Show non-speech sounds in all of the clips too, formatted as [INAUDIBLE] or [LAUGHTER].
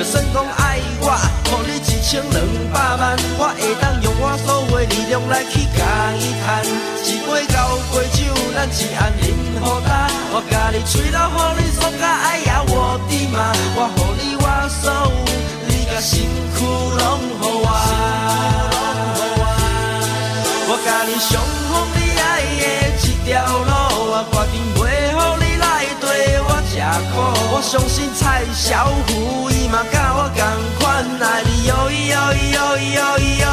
就算讲爱我，互你一千两百万，我会当用我所有的力量来去甲伊赚。一杯交杯酒，咱一暗饮好干。我甲你吹到，互你爽甲哎呀我的妈！我互你我所有，你甲身躯拢互我。我甲你上好你爱的一条路，我决定我吃苦。我相信蔡小虎伊嘛甲我同款爱你哟咿哟咿哟咿哟咿哟。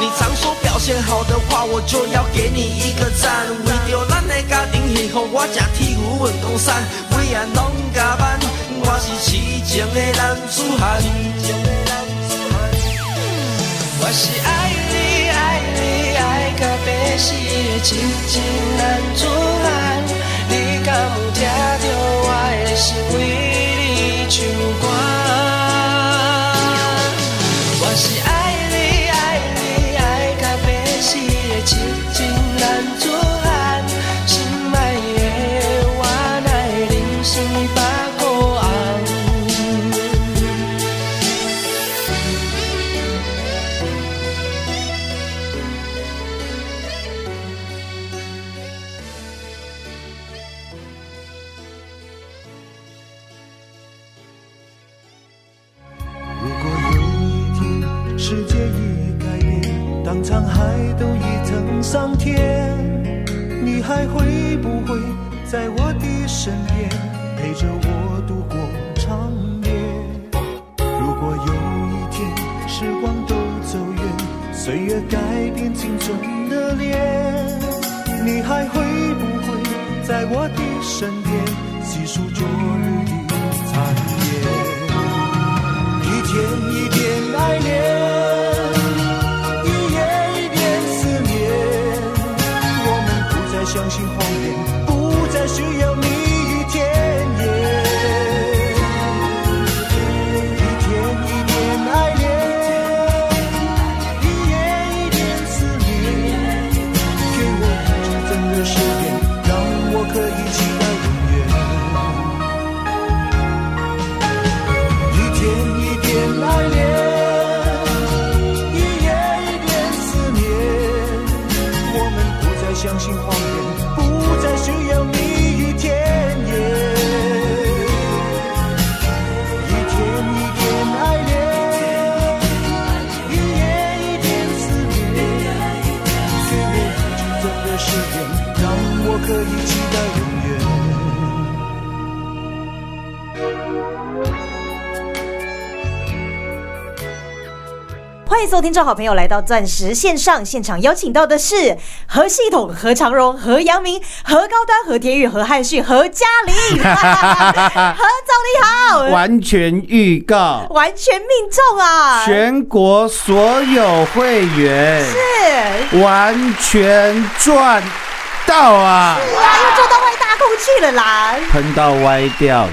你常说表现好的话，我就要给你一个赞。为着咱的家庭幸福，我吃铁牛运动衫，每晚拢加班。我是痴情的男子汉。我是爱你爱你爱到要死的痴情男子汉，是为你唱歌会不会在我的身边，陪着我度过长夜？如果有一天时光都走远，岁月改变青春的脸，你还会不会在我的身边，细数昨日的残烟？一天一点爱恋，Washington. 所有听众好朋友来到钻石线上现场，邀请到的是何系统、何长荣、何阳明、何高端、何天宇、何汉逊、何嘉玲，[LAUGHS] 何总你好，完全预告，完全命中啊，全国所有会员。是。完全赚到啊，是啊，又做到外大空去了啦，喷到歪掉了。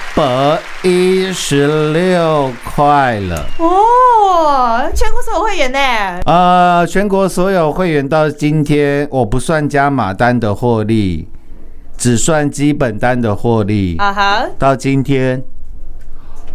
百一十六块了。哦，全国所有会员呢？呃，全国所有会员到今天，我不算加码单的获利，只算基本单的获利。啊哈，到今天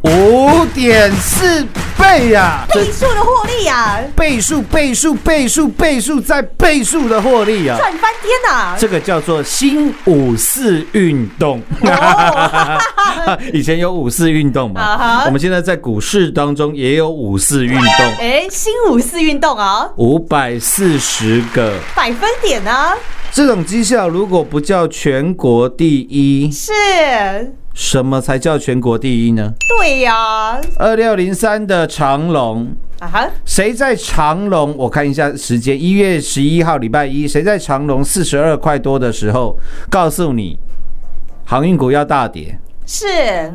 五点四倍呀、这倍数的获利呀，倍数倍数倍数倍数再倍数的获利啊！赚翻天呐！这个叫做新五四运动。[LAUGHS] 以前有五四运动嘛。哈，我们现在在股市当中也有五四运动，哎，新五四运动啊，五百四十个。百分点啊，这种绩效如果不叫全国第一，是，什么才叫全国第一呢？对呀，二六零三的长隆，啊哈，谁在长隆？我看一下时间，一月十一号礼拜一，谁在长隆四十二块多的时候告诉你航运股要大跌？是，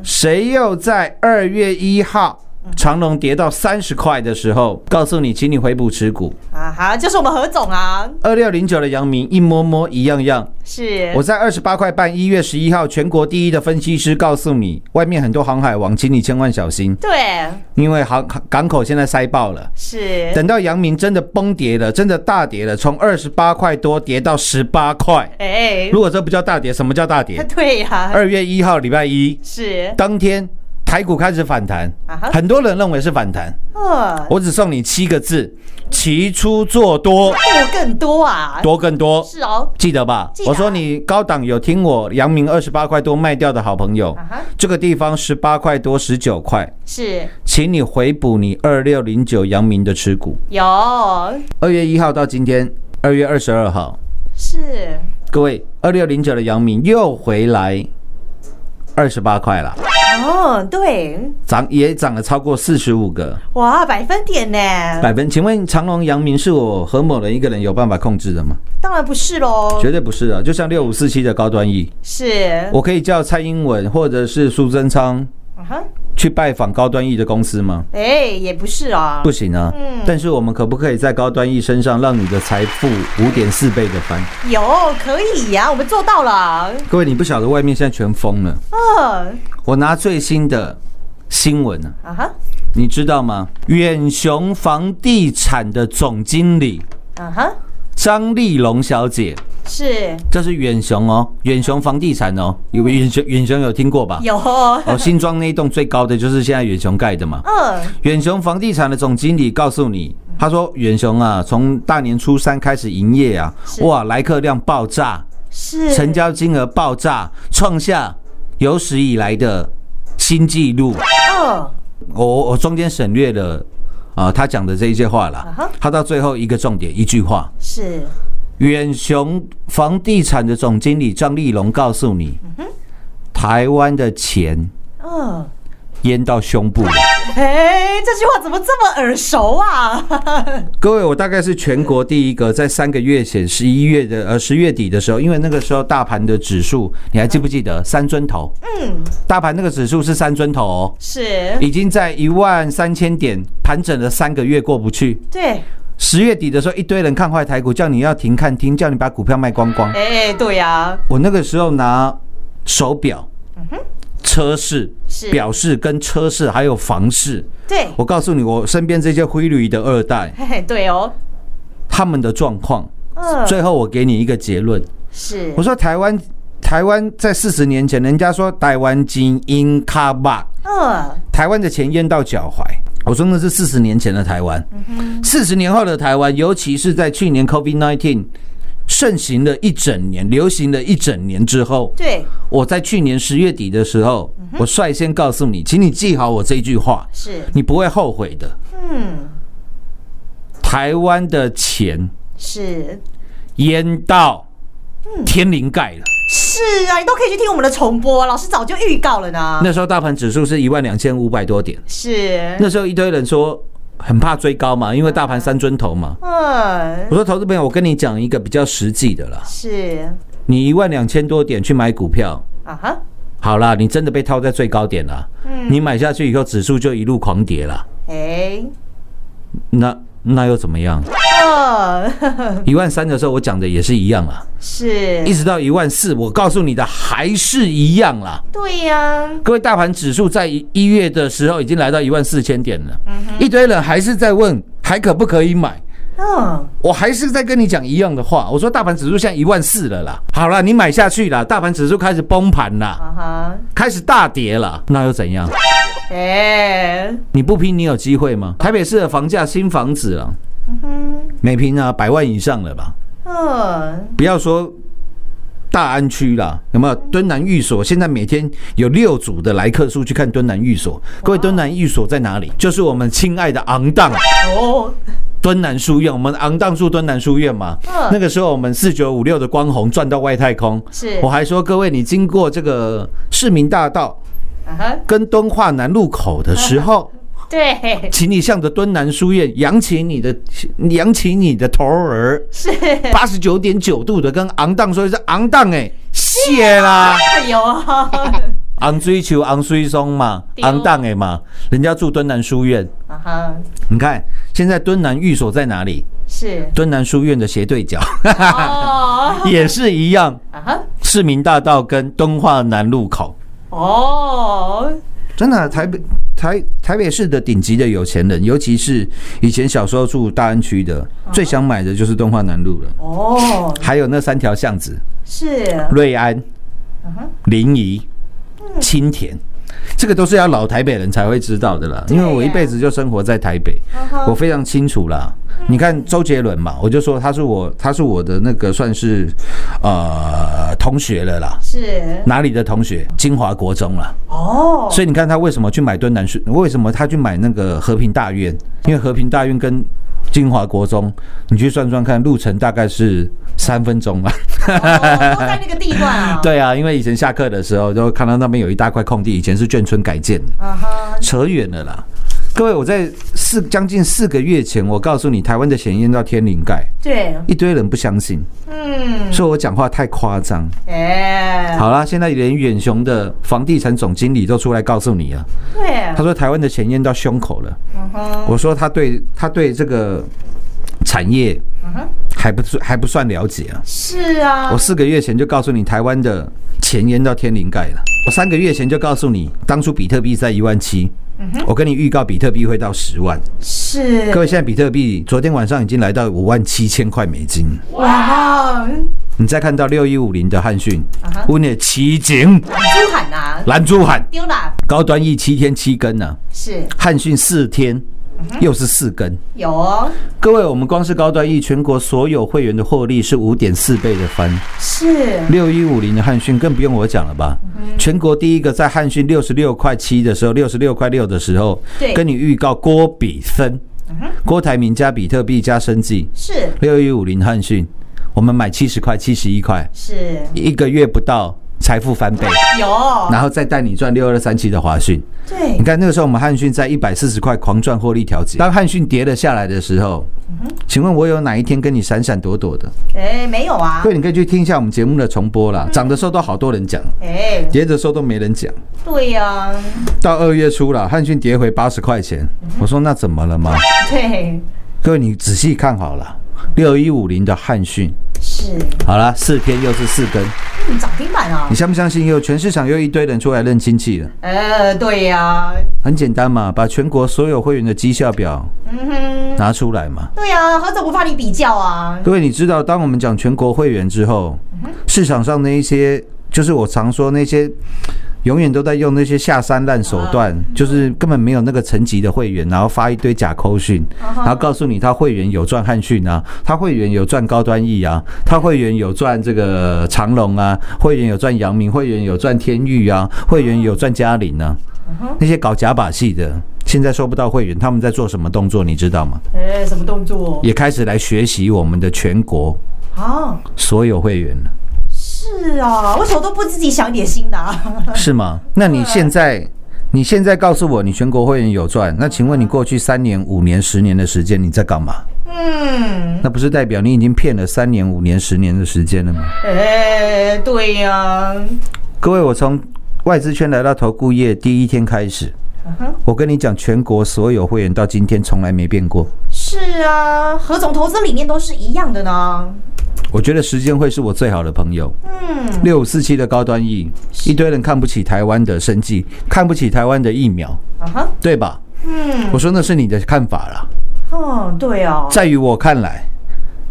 谁又在二月一号长隆跌到三十块的时候告诉你，请你回补持股？啊哈，就是我们何总啊，二六零九的阳明一摸摸一样样，是，我在二十八块半，一月十一号，全国第一的分析师告诉你，外面很多航海王，请你千万小心，对，因为航港口现在塞爆了。是，等到阳明真的崩跌了，真的大跌了，从二十八块多跌到十八块。哎。如，果这不叫大跌，什么叫大跌？[LAUGHS] 对呀，二月一号礼拜一。是，当天，台股开始反弹很多人认为是反弹，呃，我只送你七个字：齐出做多，多更多啊，多更多。是哦，记得吧？得我说你高档有听我阳明二十八块多卖掉的好朋友这个地方十八块多十九块，是。请你回补你二六零九阳明的持股。有，二月一号到今天，二月二十二号，是，各位二六零九的阳明又回来二十八块了，哦，对，涨也涨了超过四十五个哇，百分点呢？百分。请问长隆、阳明是我何某人一个人有办法控制的吗？当然不是喽，绝对不是啊！就像六五四七的高端 E，是，我可以叫蔡英文或者是苏贞昌去拜访高端 E 的公司吗？哎，也不是啊，不行啊。嗯但是我们可不可以在高端 E 身上让你的财富五点四倍的翻？有可以呀、我们做到了，各位，你不晓得外面现在全疯了。嗯，我拿最新的新闻啊，啊哈，你知道吗？远雄房地产的总经理啊哈，张丽龙小姐，是。这是远雄哦，远雄房地产哦，有远雄远雄有听过吧？有。哦，哦，新庄那一栋最高的就是现在远雄盖的嘛。嗯，远雄房地产的总经理告诉你，他说远雄啊，从大年初三开始营业啊，哇，来客量爆炸，是。成交金额爆炸，创下有史以来的新纪录。嗯，我我我中间省略了啊、他讲的这一些话啊了哈。他到最后一个重点一句话：是远雄房地产的总经理张立龙告诉你，台湾的钱嗯，淹到胸部了。哎，这句话怎么这么耳熟啊？[LAUGHS] 各位，我大概是全国第一个在三个月前，十一月的呃十月底的时候，因为那个时候大盘的指数，你还记不记得三尊头？嗯，大盘那个指数是三尊头哦，是，已经在一万三千点盘整了三个月过不去。对，十月底的时候，一堆人看坏台股，叫你要停看听，叫你把股票卖光光。哎，对呀、我那个时候拿手表、车市、嗯是。表示跟车市还有房市，对，我告诉你，我身边这些灰驴的二代，嘿嘿，对哦，他们的状况。嗯，最后我给你一个结论，是。我，说台湾台湾在四十年前，人家说台湾精英卡巴，嗯，台湾的钱淹到脚踝。我说那是四十年前的台湾，四十年后的台湾，尤其是在去年 COVID nineteen 盛行了一整年、流行了一整年之后，对，我在去年十月底的时候，我率先告诉你，请你记好我这句话，是，你不会后悔的。嗯，台湾的钱是。淹到天灵盖了。是啊，你都可以去听我们的重播，老师早就预告了呢。那时候大盘指数是一万两千五百多点，是，那时候一堆人说很怕追高嘛，因为大盘三尊头嘛。嗯。我，说投资朋友，我跟你讲一个比较实际的啦，是。你一万两千多点去买股票，啊哈，好啦，你真的被套在最高点了，嗯。你买下去以后指数就一路狂跌了，哎，那那又怎么样？嗯，一万三的时候我讲的也是一样啦，是一，直到一万四，我告诉你的还是一样啦。对呀，各位，大盘指数在一一月的时候已经来到一万四千点了，一堆人还是在问还可不可以买。嗯，我还是在跟你讲一样的话，我说大盘指数现在一万四了啦，好了，你买下去了，大盘指数开始崩盘啦，啊哈，开始大跌了，那又怎样？哎，你不拼，你有机会吗？台北市的房价新房子啊，每平啊百万以上了吧？嗯，不要说大安区啦，有没有敦南寓所？现在每天有六组的来客数去看敦南寓所。各位，敦南寓所在哪里？就是我们亲爱的昂荡哦，敦南书院，我们昂荡住敦南书院嘛。嗯那个时候我们四九五六的光红转到外太空。是我还说各位，你经过这个市民大道跟敦化南路口的时候。[LAUGHS] 对，请你向着敦南书院扬起你的扬起你的头儿，是，八十九点九度的跟昂荡说一声昂荡哎，谢啦，[LAUGHS] 昂追求昂追松嘛，昂荡哎嘛，人家住敦南书院，啊哈，你看现在敦南寓所在哪里？是，敦南书院的斜对角。哦，[LAUGHS] 也是一样，啊哈，市民大道跟敦化南路口。哦，真的，台北台台北市的顶级的有钱人，尤其是以前小时候住大安区的，最想买的就是东华南路了。哦，还有那三条巷子，是，瑞安、临沂、青田，这个都是要老台北人才会知道的啦。因为我一辈子就生活在台北，我非常清楚啦。你看周杰伦嘛，我就说他是我，他是我的那个算是呃同学了啦。是，哪里的同学？金华国中啦。哦，所以你看他为什么去买敦南书？为什么他去买那个和平大院？因为和平大院跟金华国中，你去算算看，路程大概是三分钟啊。在那个地段啊，，[LAUGHS] 对啊，因为以前下课的时候就看到那边有一大块空地，以前是眷村改建的，啊哈，扯远了啦。各位，我在四将近四个月前，我告诉你，台湾的钱淹到天灵盖，对，一堆人不相信，嗯，说我讲话太夸张。哎，好啦，现在连远雄的房地产总经理都出来告诉你了，对，他说台湾的钱淹到胸口了。我说他对他对这个产业还不还不算了解啊。是啊。我，四个月前就告诉你，台湾的钱淹到天灵盖了。我三个月前就告诉你，当初比特币在一万七，我跟你预告比特币会到十万。是，各位，现在比特币昨天晚上已经来到五万七千块美金。哇，你再看到六一五零的汉讯啊哈，温的奇景珠喊呐，蓝珠喊。丢了，高端易七天七根呢、是。汉讯四天又是四根。有。哦，各位，我们光是高端 E 全国所有会员的获利是五点四倍的翻。是，六一五零的汉讯更不用我讲了吧？全国第一个在汉讯六十六块七的时候，六十六块六的时候对，跟你预告郭比森、郭台铭加比特币加生技，是，六一五零汉讯，我们买七十块、七十一块，是，一个月不到财富翻倍，有，然后再带你赚六二三七的华讯。对。你，看那个时候我们汉讯在一百四十块狂赚获利调节，当汉讯跌了下来的时候，请问我有哪一天跟你闪闪躲躲的？哎，没有啊。各，位，你可以去听一下我们节目的重播啦。涨的时候都好多人讲，哎，跌的时候都没人讲。对呀，到二月初了，汉讯跌回八十块钱，我说那怎么了吗？对，各位你仔细看好了，六一五零的汉讯，是，好了，四天又是四根，嗯，涨停板啊你，相不相信？又全市场又一堆人出来认亲戚了。呃，对呀，很简单嘛，把全国所有会员的绩效表嗯哼，拿出来嘛。对呀，何总不怕你比较啊？各位，你知道，当我们讲全国会员之后，市场上那一些，就是我常说那些。永远都在用那些下三滥手段，就是根本没有那个层级的会员，然后发一堆假扣讯，然后告诉你他会员有赚汉讯啊，他会员有赚高端 E 啊，他会员有赚这个长隆啊，会员有赚阳明，会员有赚天域啊，会员有赚嘉玲啊，那些搞假把戏的，现在收不到会员，他们在做什么动作，你知道吗？哎，什么动作？也开始来学习我们的全国啊，所有会员了，是啊，为什么都不自己想一点新的啊？是吗？那你现在，你现在告诉我你全国会员有赚，那请问你过去三年、五年、十年的时间你在干嘛？嗯，那不是代表你已经骗了三年、五年、十年的时间了吗？哎，对呀，各位，我从外资圈来到投顾业第一天开始，我跟你讲，全国所有会员到今天从来没变过。是是啊，何总投资理念都是一样的呢。我觉得时间会是我最好的朋友。嗯，六五四七的高端疫一堆人看不起台湾的生计，看不起台湾的疫苗，啊哈，对吧？嗯，我说那是你的看法啦。哦，对哦，在于我看来，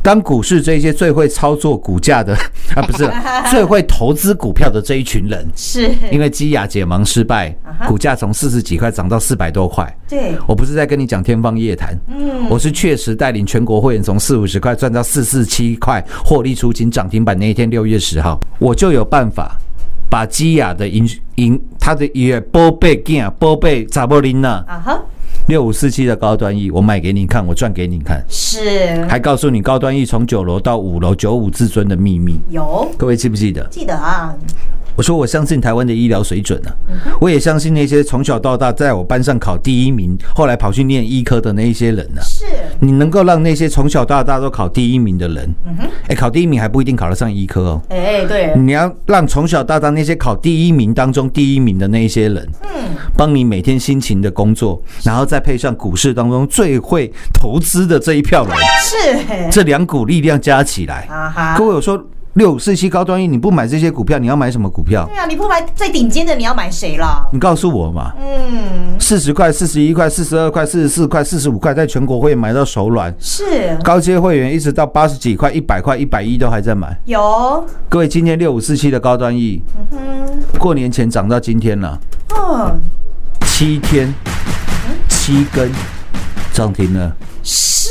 当股市这些最会操作股价的 [LAUGHS] 啊，不是 [LAUGHS] 最会投资股票的这一群人，是。因为基亚解盲失败，股价从四十几块涨到四百多块。对，我不是在跟你讲天方夜谭，嗯，我是确实带领全国会员从四五十块赚到四四七块，获利出清涨停板那一天六月十号，我就有办法把基亚的银银他的也波贝囝波贝查波琳娜啊哈，六五四七的高端 E，我买给你看，我赚给你看，是。还告诉你高端 E 从九楼到五楼九五至尊的秘密，有。各位记不记得？记得啊，我说我相信台湾的医疗水准啊，嗯我也相信那些从小到大在我班上考第一名，后来跑去念医科的那一些人啊。是。你能够让那些从小到大都考第一名的人，哎、考第一名还不一定考得上医科哦。哎，对，你要让从小到大那些考第一名当中第一名的那一些人，嗯，帮你每天辛勤的工作，然后再配上股市当中最会投资的这一票人，是。这两股力量加起来，啊哈。各，位我说六五四七高端 E，你不买这些股票，你要买什么股票？对啊，你不买最顶尖的，你要买谁了？你告诉我嘛。嗯，四十块、四十一块、四十二块、四十四块、四十五块，在全国会买到手软。是高阶会员一直到八十几块、一百块、一百一都还在买。有，各位，今天六五四七的高端 E，过年前涨到今天了，嗯，七天七根涨停了，是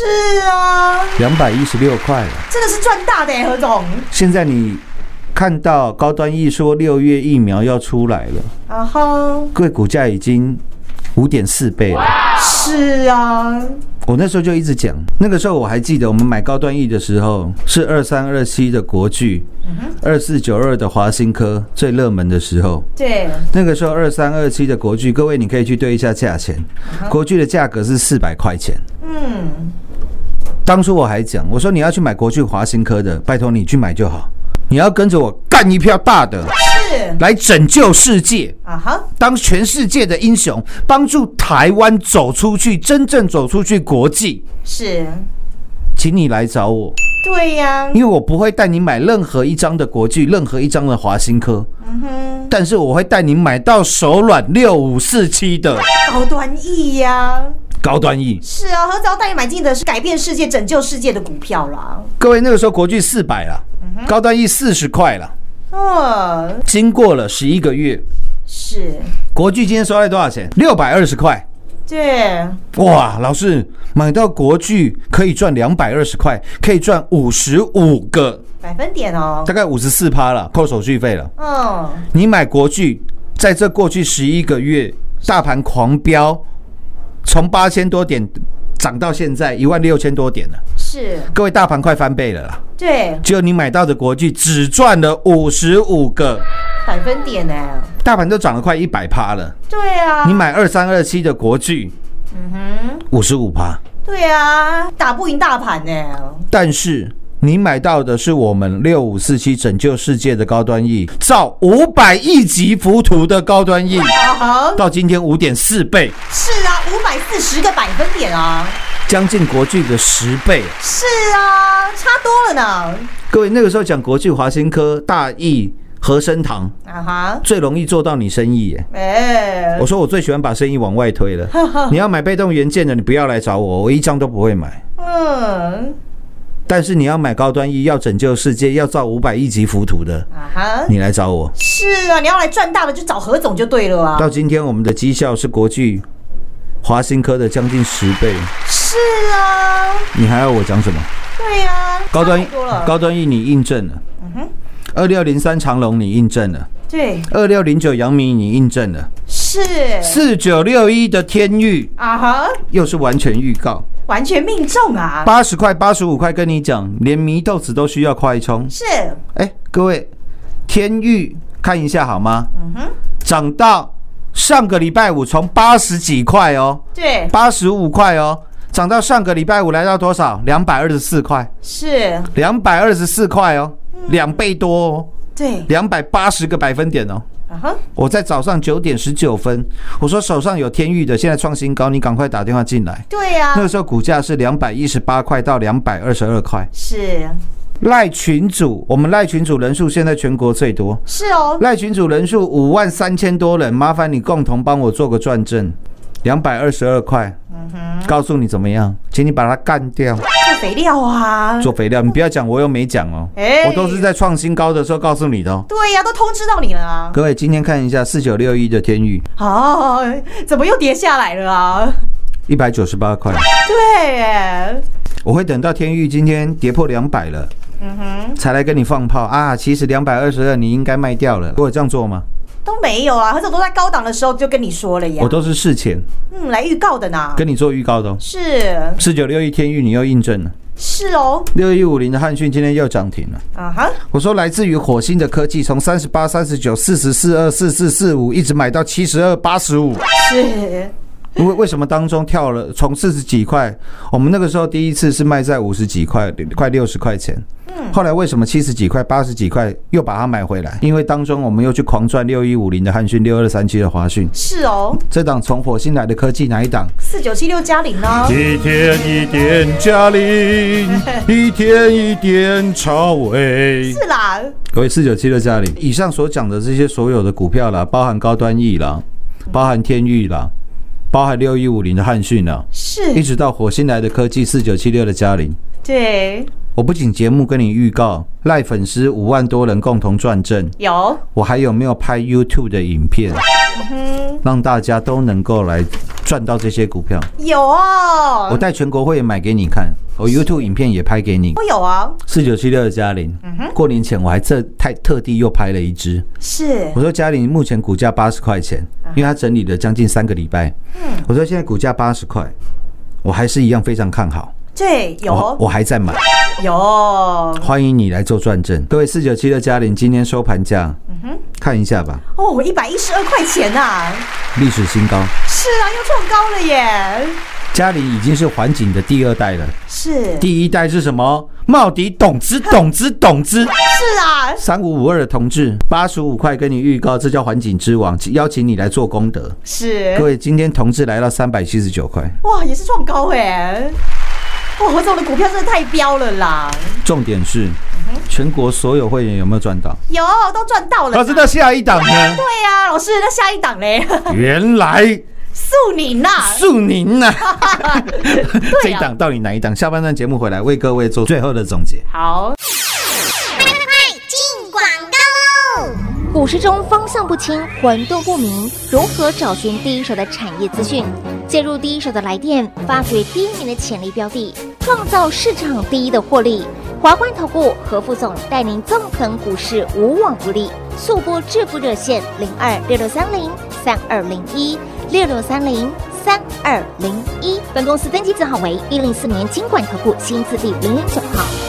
啊，两百一十六块了。真的是赚大的哎，何总现在你看到高端艺说六月疫苗要出来了，啊哈，各位股价已经五点四倍了。是啊，我那时候就一直讲，那个时候我还记得，我们买高端 E 的时候是二三二七的国巨，二四九二的华新科最热门的时候。对，那个时候二三二七的国巨，各位你可以去对一下价钱，国巨的价格是四百块钱。嗯，当初我还讲，我说你要去买国巨华新科的，拜托你去买就好，你要跟着我干一票大的，是。来拯救世界。啊哈，当全世界的英雄，帮助台湾走出去，真正走出去国际，是，请你来找我。对呀，因为我不会带你买任何一张的国际，任何一张的华新科，但是我会带你买到手软六五四七的。高端 E 呀，高端 E。是啊，何总带你买进的是改变世界、拯救世界的股票啦。各位那个时候国巨四百了，高端 E 四十块了，哦，经过了十一个月，是，国巨今天收在多少钱？六百二十块。对，哇，老师买到国巨可以赚两百二十块，可以赚五十五个，百分点哦。大概五十四趴了，扣手续费了。嗯，你买国巨，在这过去十一个月，大盘狂飙，从八千多点涨到现在一万六千多点了。是，各位，大盘快翻倍了啦！对，只有你买到的国巨只赚了五十五个，百分点呢。大盘都涨了快一百趴了。对啊，你买二三二七的国巨，嗯哼，五十五趴，对啊，打不赢大盘呢。但是。你买到的是我们六五四七拯救世界的高端 E，造五百亿级浮屠的高端 E，啊哈，到今天五点四倍，是啊，五百四十个百分点啊。将近国巨的十倍。是啊，差多了呢。各位那个时候讲国巨、华新科、大益、和生堂，啊哈，最容易做到你生意耶。哎、我说我最喜欢把生意往外推了。你要买被动元件的，你不要来找我，我一张都不会买。嗯，但是你要买高端一要拯救世界，要造五百亿级浮屠的，啊哈，你来找我。是啊，你要来赚大的就找何总就对了啊。到今天我们的绩效是国巨、华新科的将近十倍，是啊，你还要我讲什么？对呀、高端。高端一你印证了，嗯哼。二六零三长隆你印证了，对，二六零九阳明你印证了，是。四九六一的天域啊哈，又是完全预告，完全命中啊。八十块、八十五块，跟你讲，连迷豆子都需要快充。是，哎，各位，天域看一下好吗？嗯哼涨到上个礼拜五从八十几块哦，对，八十五块哦，涨到上个礼拜五来到多少？两百二十四块，是，两百二十四块哦，两倍多哦，对，两百八十个百分点哦。我在早上九点十九分，我说手上有天域的，现在创新高，你赶快打电话进来。对呀、那个时候股价是两百一十八块到两百二十二块。是。赖群主，我们赖群主人数现在全国最多，是哦，赖群主人数五万三千多人，麻烦你共同帮我做个转正，两百二十二块。告诉你怎么样，请你把它干掉，做肥料啊，做肥料。你不要讲我又没讲哦，哎我都是在创新高的时候告诉你的哦。对呀、都通知到你了啊。各位，今天看一下四九六一的天域，哦，怎么又跌下来了啊？一百九十八块。对耶，我会等到天域今天跌破两百了，嗯哼才来跟你放炮啊！其实两百二十二你应该卖掉了，我有这样做吗？都没有啊，很早都在高档的时候就跟你说了呀。我都是事前嗯来预告的呢。跟你做预告的哦。是四九六一天域你又印证了，是哦，六一五零的汉讯今天又涨停了。啊哈，我说来自于火星的科技，从三十八、三十九、四十四、二、四四、四五，一直买到七十二、八十五。是为为什么当中跳了从四十几块，我们那个时候第一次是卖在五十几块，快六十块钱。后来为什么七十几块、八十几块又把它买回来？因为当中我们又去狂赚六一五零的汉讯、六二三七的华讯，是哦，这档从火星来的科技哪一档？四九七六加零呢？一天一点嘉玲，一天一点超威。[LAUGHS] 是啦，各位四九七六嘉玲，以上所讲的这些所有的股票啦，包含高端 E 啦，包含天域啦，包含六一五零的汉讯啦，一，直到火星来的科技四九七六的嘉玲。对，我不仅节目跟你预告，赖粉丝五万多人共同转正，有，我还有没有拍 YouTube 的影片，让大家都能够来赚到这些股票？有哦，我带全国会员买给你看，我 YouTube 影片也拍给你。我有啊，四九七六的嘉玲，过年前我还这太特地又拍了一支。是。我说嘉玲目前股价八十块钱，因为它整理了将近三个礼拜。我说现在股价八十块，我还是一样非常看好，对，有我还在买。有欢迎你来做转正。各位四九七的嘉玲，今天收盘价，看一下吧，哦，一百一十二块钱呐，历史新高。是啊，又创高了耶，嘉玲已经是环景的第二代了，是第一代是什么？茂迪董之董之董之。是啊，三五五二的同志，八十五块跟你预告，这叫环境之王，邀请你来做功德。是各位，今天同志来到三百七十九块，哇，也是创高哎！哇，何总的股票真的太彪了啦！重点是全国所有会员有没有赚到？有都赚到了。老师，那下一档呢？对呀、老师，那下一档嘞，原来素宁呐，素宁呐，这一啊档到底哪一档？下半段节目回来为各位做最后的总结。好，快快快进广告喽！股市中方向不清、混沌不明，如何找寻第一手的产业资讯？介入第一手的来电，发掘第一名的潜力标的，创造市场第一的获利。华冠投顾何副总带领纵横股市，无往不利。速播致富热线零二六六三零三二零一六六三零三二零一。本公司登记字号为一零四年经管投顾新字第零零九号。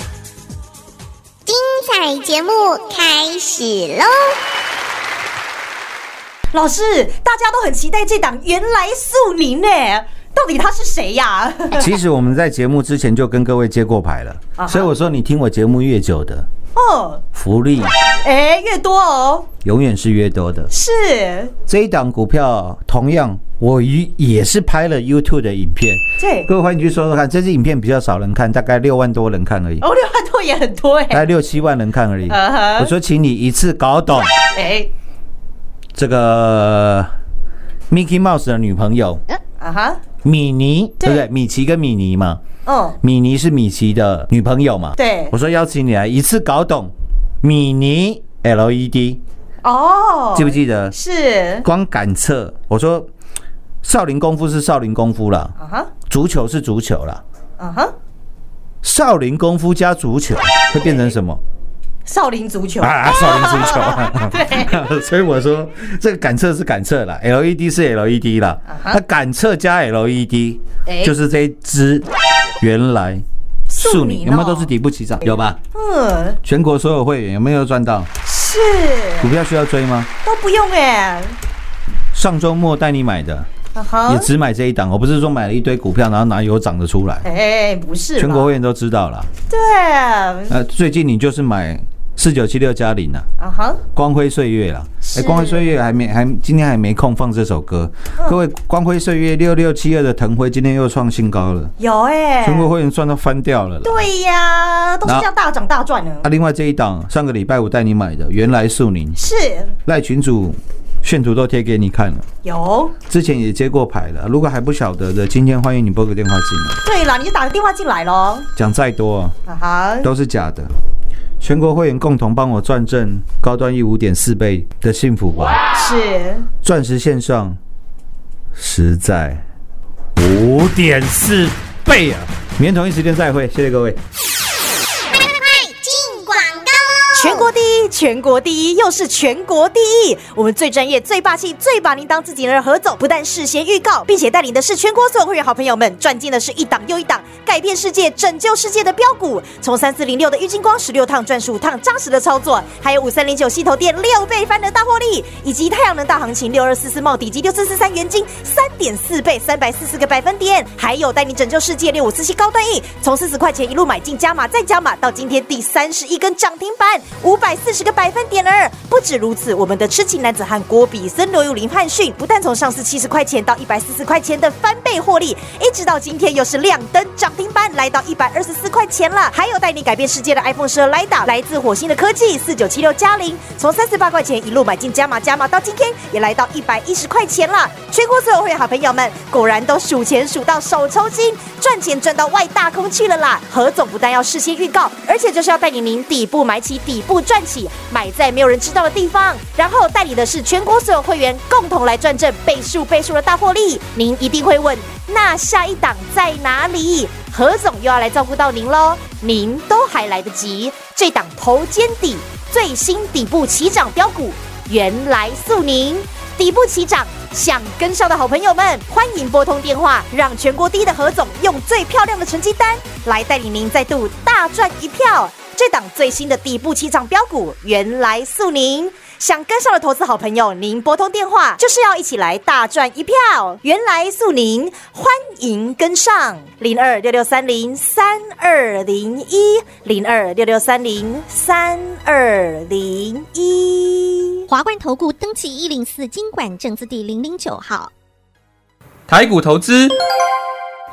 彩节目开始喽！老师，大家都很期待这档原来素宁呢，到底他是谁呀？其实我们在节目之前就跟各位接过牌了，[LAUGHS] 所以我说你听我节目越久的哦，福利。哎，越多哦，永远是越多的。是。这一档股票同样，我也也是拍了 YouTube 的影片，对，各位欢迎去说说看。这支影片比较少人看，大概六万多人看而已，哦，六万多也很多哎，大概六七万人看而已。嗯哼我说，请你一次搞懂哎，这个 Mickey Mouse 的女朋友啊哈，米妮，对。不对？米奇跟米妮嘛，嗯，米妮是米奇的女朋友嘛。对。我说邀请你来一次搞懂米妮 LED，哦，记不记得？是。光感测，我说少林功夫是少林功夫啦，啊哈，足球是足球啦，啊哈，少林功夫加足球会变成什么？少林足球，啊，少林足球。[LAUGHS] 对，[LAUGHS] 所以我说这个感测是感测啦 l e d 是 LED 啦，它感测加 LED 哎就是这一支原来素宁素宁有没有哦都是底部起涨？有吧？嗯，全国所有会员有没有赚到？是股票需要追吗？都不用哎，上周末带你买的，也只买这一档，我不是说买了一堆股票，然后哪有涨得出来？哎，不是，全国会员都知道了。对，呃，最近你就是买四九七六加零啊，啊哈，光辉岁月啦。是哎，光辉岁月还没还今天还没空放这首歌。嗯各位，光辉岁月六六七二的腾辉今天又创新高了，有哎，全国会员赚到翻掉了。对呀，都是这样大涨大赚的，啊，另外这一档上个礼拜五带你买的，原来素宁是赖群主炫图都贴给你看了，有。之前也接过牌了。如果还不晓得的，今天欢迎你拨个电话进来。对了，你就打个电话进来喽。讲再多啊，啊哈，都是假的。全国会员共同帮我赚正高端一五点四倍的幸福吧。是钻石线上实在五点四倍啊！明天同一时间再会，谢谢各位。全国第一，全国第一，又是全国第一。我们最专业、最霸气、最把您当自己人的何总，不但事先预告，并且带领的是全国所有会员好朋友们，赚进的是一档又一档，改变世界、拯救世界的标股。从三四零六的郁金光十六趟赚十五趟，扎实的操作，还有五三零九系头店六倍翻的大获利，以及太阳能大行情六二四四茂底及六四四三元金三点四倍，三百四十个百分点，还有带你拯救世界六五四七高端 E，从四十块钱一路买进加码再加码，到今天第三十一根涨停板，五百四十个百分点儿。不止如此，我们的痴情男子汉郭比森、罗有林、汉逊，不但从上市七十块钱到一百四十块钱的翻倍获利，一直到今天又是亮灯涨停板，来到一百二十四块钱了。还有带你改变世界的 iPhone 十二来打，来自火星的科技四九七六加零，从三十八块钱一路买进加码加码，到今天也来到一百一十块钱了。全国所有会员好朋友们，果然都数钱数到手抽筋，赚钱赚到外大空去了啦！何总不但要事先预告，而且就是要带领您底部买起，底部赚起，买在没有人知道的地方，然后代理的是全国所有会员共同来赚正倍数倍数的大获利。您一定会问，那下一档在哪里？何总又要来照顾到您喽，您都还来得及。这档头肩底最新底部起涨标股，原来素宁底部起涨。想跟上的好朋友们，欢迎拨通电话，让全国第一的何总用最漂亮的成绩单来带领您再度大赚一票。这档最新的底部起涨标股，原来素宁。想跟上的投资好朋友，您拨通电话就是要一起来大赚一票。原来素宁，欢迎跟上零二六六三零三二零一零二六六三零三二零一。华冠投顾登记一零四经管证字第零零九号。台股投资，